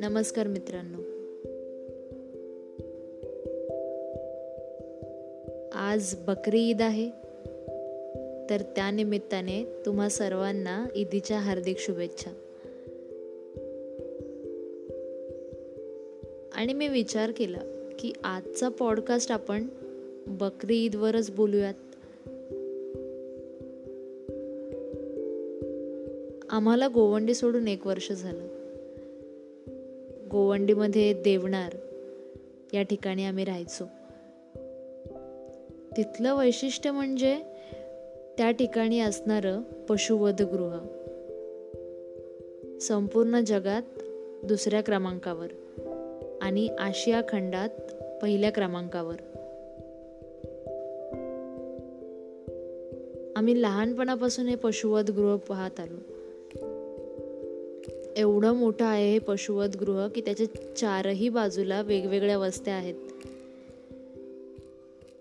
नमस्कार मित्रांनो. आज बकरी ईद आहे. तर त्यानिमित्ताने तुम्हा सर्वांना ईदीच्या हार्दिक शुभेच्छा. आणि मी विचार केला की आजचा पॉडकास्ट आपण बकरी ईदवरच बोलूयात. आम्हाला गोवंडी सोडून एक वर्ष झालं. गोवंडीमध्ये देवणार या ठिकाणी आम्ही राहायचो. तिथलं वैशिष्ट्य म्हणजे त्या ठिकाणी असणारं पशुवधगृह. संपूर्ण जगात दुसऱ्या क्रमांकावर आणि आशिया खंडात पहिल्या क्रमांकावर. आम्ही लहानपणापासून हे पशुवधगृह पाहत आलो. एवढं मोठं आहे हे पशुवधगृह की त्याच्या चारही बाजूला वेगवेगळ्या वस्त्या आहेत.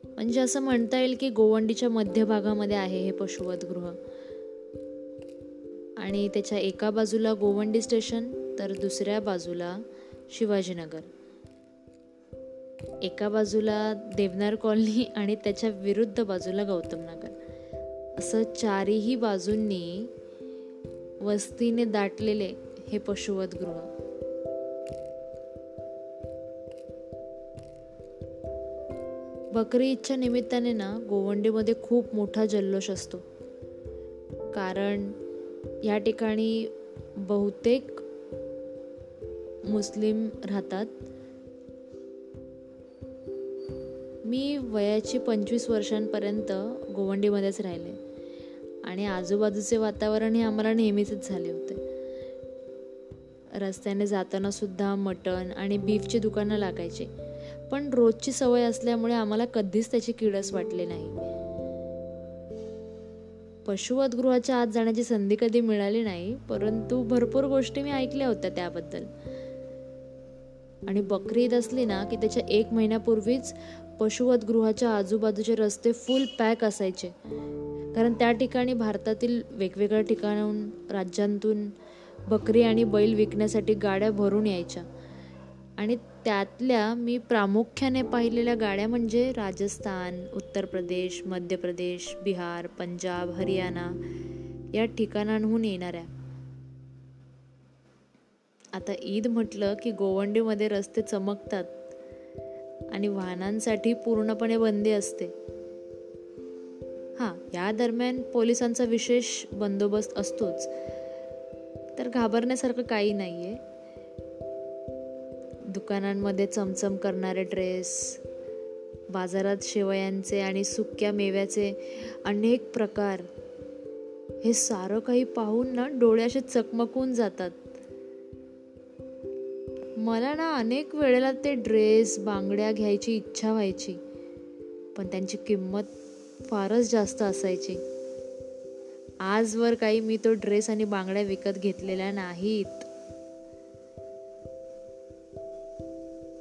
म्हणजे असं म्हणता येईल की गोवंडीच्या मध्यभागामध्ये आहे हे पशुवधगृह आणि त्याच्या एका बाजूला गोवंडी स्टेशन तर दुसऱ्या बाजूला शिवाजीनगर. एका बाजूला देवनार कॉलनी आणि त्याच्या विरुद्ध बाजूला गौतम नगर. असं चारही बाजूंनी वस्तीने दाटलेले हे पशुवधगृह बकरी ईदच्या निमित्ताने ना गोवंडीमध्ये खूप मोठा जल्लोष असतो. कारण या ठिकाणी बहुतेक मुस्लिम राहतात. मी वयाची पंचवीस वर्षांपर्यंत गोवंडीमध्येच राहिले. आणि आजूबाजूचे वातावरण हे आम्हाला नेहमीच झाले होते. रस्त्याने जाताना सुद्धा मटण आणि बीफची दुकानं लागायचे. पण रोजची सवय असल्यामुळे आम्हाला कधीच त्याची किडस वाटली नाही. पशुवधगृहाच्या आत जाण्याची संधी कधी मिळाली नाही परंतु भरपूर गोष्टी मी ऐकल्या होत्या त्याबद्दल. आणि बकरी ईद असली ना की त्याच्या एक महिन्यापूर्वीच पशुवधगृहाच्या आजूबाजूचे रस्ते फुल पॅक असायचे. कारण त्या ठिकाणी भारतातील वेगवेगळ्या ठिकाणाहून राज्यांतून बकरी आणि बैल विकण्यासाठी गाड्या भरून यायच्या. आणि त्यातल्या मी प्रामुख्याने पाहिलेल्या गाड्या म्हणजे राजस्थान उत्तर प्रदेश मध्य प्रदेश बिहार पंजाब हरियाणा या ठिकाणांहून येणाऱ्या. आता ईद म्हटलं की गोवंडीमध्ये रस्ते चमकतात आणि वाहनांसाठी पूर्णपणे बंदी असते. हां या दरम्यान पोलिसांचा विशेष बंदोबस्त असतोच. तर घाबरण्यासारखं काही नाही आहे दुकानांमध्ये चमचम करणारे ड्रेस बाजारात शेवयांचे आणि सुक्या मेव्याचे अनेक प्रकार हे सारं काही पाहून ना डोळ्याशी चकमकून जातात. मला ना अनेक वेळेला ते ड्रेस बांगड्या घ्यायची इच्छा व्हायची पण त्यांची किंमत फारच जास्त असायची. आजवर काही मी तो ड्रेस आणि बांगड्या विकत घेतलेल्या नाहीत.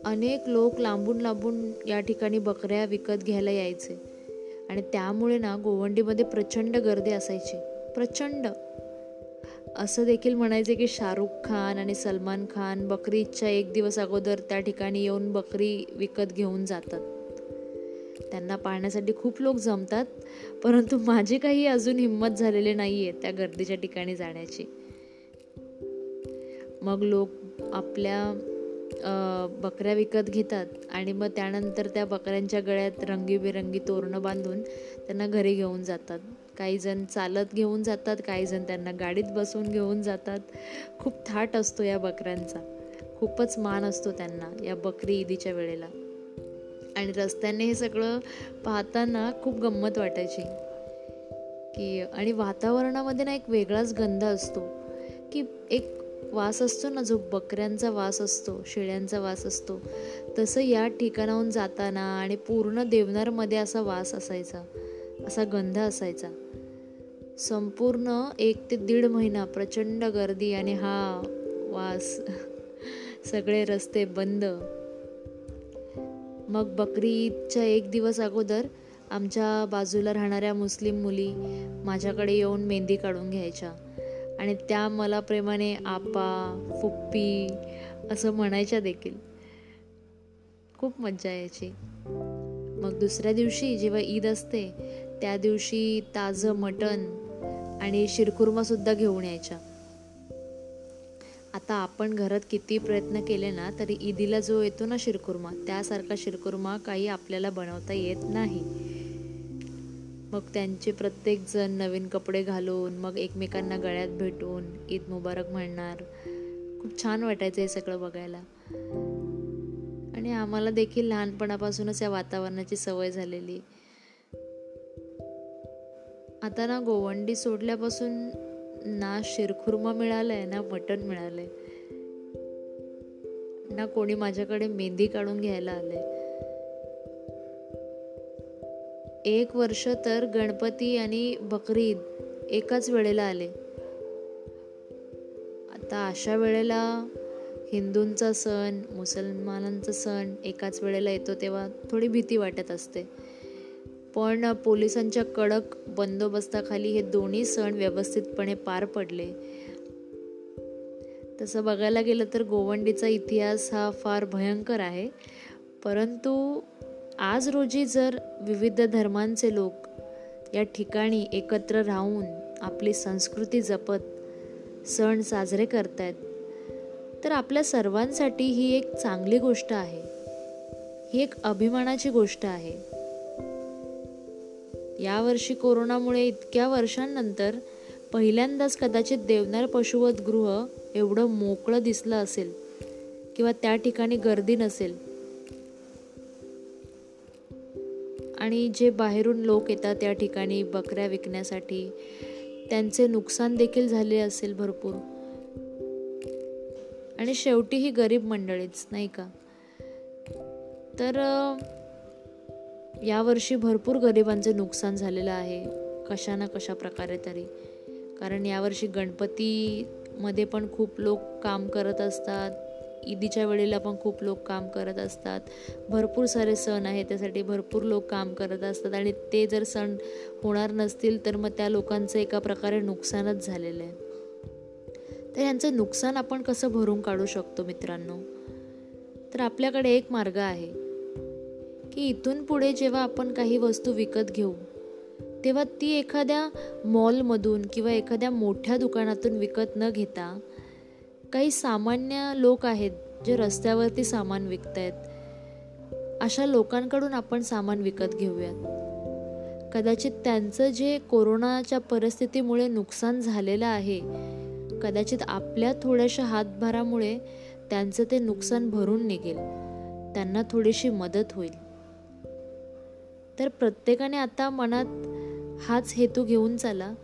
अनेक लोक लांबून लांबून या ठिकाणी बकऱ्या विकत घ्यायला यायचे. आणि त्यामुळे ना गोवंडीमध्ये प्रचंड गर्दी असायची. प्रचंड. असं देखील म्हणायचे की शाहरुख खान आणि सलमान खान बकरीच्या एक दिवस अगोदर त्या ठिकाणी येऊन बकरी विकत घेऊन जातात. त्यांना पाहण्यासाठी खूप लोक जमतात परंतु माझी काही अजून हिंमत झालेली नाही आहे त्या गर्दीच्या ठिकाणी जाण्याची. मग लोक आपल्या बकऱ्या विकत घेतात आणि मग त्यानंतर त्या बकऱ्यांच्या गळ्यात रंगीबेरंगी तोरणं बांधून त्यांना घरी घेऊन जातात. काही जण चालत घेऊन जातात काही जण त्यांना गाडीत बसून घेऊन जातात. खूप थाट असतो या बकऱ्यांचा. खूपच मान असतो त्यांना या बकरी ईदीच्या वेळेला. आणि रस्त्याने हे सगळं पाहताना खूप गंमत वाटायची. की आणि वातावरणामध्ये ना एक वेगळाच गंध असतो. की एक वास असतो ना जो बकऱ्यांचा वास असतो शेळ्यांचा वास असतो तसं या ठिकाणाहून जाताना आणि पूर्ण देवनारमध्ये असा वास असायचा. असा गंध असायचा. संपूर्ण एक ते दीड महिना प्रचंड गर्दी आणि हा वास सगळे रस्ते बंद. मग बकरी ईदच्या एक दिवस अगोदर आमच्या बाजूला राहणाऱ्या मुस्लिम मुली माझ्याकडे येऊन मेहंदी काढून घ्यायच्या. आणि त्या मला प्रेमाने आपा फुप्पी असं म्हणायच्या देखील. खूप मज्जा यायची. मग दुसऱ्या दिवशी जेव्हा ईद असते त्या दिवशी ताजं मटण आणि शिरखुर्मासुद्धा घेऊन यायच्या. आता आपण घरात किती प्रयत्न केले ना तरी ईदीला जो येतो ना शिरकुर्मा त्यासारखा शिरकुर्मा काही आपल्याला बनवता येत नाही. मग त्यांचे प्रत्येक जण नवीन कपडे घालून मग एकमेकांना गळ्यात भेटून ईद मुबारक म्हणणार. खूप छान वाटायचं हे सगळं बघायला. आणि आम्हाला देखील लहानपणापासूनच या वातावरणाची सवय झालेली. आता ना गोवंडी सोडल्यापासून ना शिरखुर्मा मिळालाय ना मटण मिळालं आहे ना कोणी माझ्याकडे मेहंदी काढून घ्यायला आलंय. एक वर्ष तर गणपती आणि बकरीद एकाच वेळेला आले. आता अशा वेळेला हिंदूंचा सण मुसलमानांचा सण एकाच वेळेला येतो तेव्हा थोडी भीती वाटत असते. पण पोलिसांच्या कडक बंदोबस्ताखाली हे दोन्ही सण व्यवस्थितपणे पार पडले. तसं बघायला गेलं तर गोवंडीचा इतिहास हा फार भयंकर आहे. परंतु आज रोजी जर विविध धर्मांचे लोक या ठिकाणी एकत्र राहून आपली संस्कृती जपत सण साजरे करतायत तर आपल्या सर्वांसाठी ही एक चांगली गोष्ट आहे. ही एक अभिमानाची गोष्ट आहे. यावर्षी कोरोनामुळे इतक्या वर्षांनंतर पहिल्यांदाच कदाचित देवनार पशुवध गृह एवढं मोकळं दिसलं असेल किंवा त्या ठिकाणी गर्दी नसेल. आणि जे बाहेरून लोक येतात त्या ठिकाणी बकऱ्या विकण्यासाठी त्यांचे नुकसान देखील झाले असेल भरपूर. आणि शेवटी ही गरीब मंडळीच नाही का? तर यावर्षी भरपूर गरिबांचे नुकसान झालेलं आहे. कशा ना कशा प्रकारे तरी. कारण यावर्षी गणपतीमध्ये पण खूप लोक काम करत असतात. ईदीच्या वेळेला पण खूप लोक काम करत असतात. भरपूर सारे सण आहेत त्यासाठी भरपूर लोक काम करत असतात. आणि ते जर सण होणार नसतील तर मग त्या लोकांचं एका प्रकारे नुकसानच झालेलं आहे. तर यांचं नुकसान आपण कसं भरून काढू शकतो मित्रांनो? तर आपल्याकडे एक मार्ग आहे. की इथून पुढे जेव्हा आपण काही वस्तू विकत घेऊ तेव्हा ती एखाद्या मॉलमधून किंवा एखाद्या मोठ्या दुकानातून विकत न घेता काही सामान्य लोक आहेत जे रस्त्यावरती सामान विकत आहेत अशा लोकांकडून आपण सामान विकत घेऊयात. कदाचित त्यांचं जे कोरोनाच्या परिस्थितीमुळे नुकसान झालेलं आहे कदाचित आपल्या थोड्याशा हातभारामुळे त्यांचं ते नुकसान भरून निघेल. त्यांना थोडीशी मदत होईल. तर प्रत्येकाने आता मनात हाच हेतू घेऊन चाला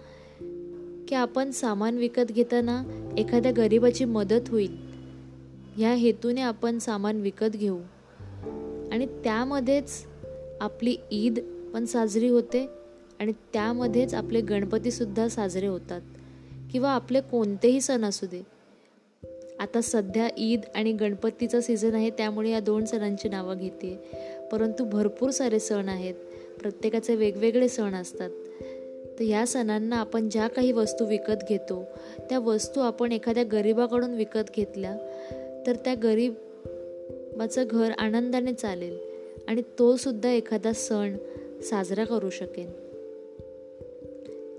की आपण सामान विकत घेताना एखाद्या गरिबाची मदत होईल. ह्या हेतूने आपण सामान विकत घेऊ. आणि त्यामध्येच आपली ईद पण साजरी होते आणि त्यामध्येच आपले गणपतीसुद्धा साजरे होतात. किंवा आपले कोणतेही सण असू दे. आता सध्या ईद आणि गणपतीचा सीझन आहे त्यामुळे या दोन सणांची नावं घेते. परंतु भरपूर सारे सण आहेत. प्रत्येकाचे वेगवेगळे सण असतात. तर ह्या सणांना आपण ज्या काही वस्तू विकत घेतो त्या वस्तू आपण एखाद्या गरिबाकडून विकत घेतल्या तर त्या गरीबाचं घर आनंदाने चालेल आणि तो सुद्धा एखादा सण साजरा करू शकेन.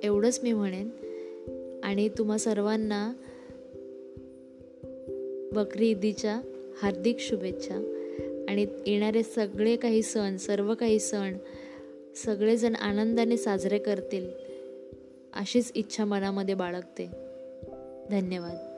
एवढंच मी म्हणेन. आणि तुम्हा सर्वांना बकरी ईदीच्या हार्दिक शुभेच्छा. आणि येणारे सगळे काही सण सर्व काही सण सगळेजण आनंदाने साजरे करतील अशीच इच्छा मनामध्ये बाळगते. धन्यवाद.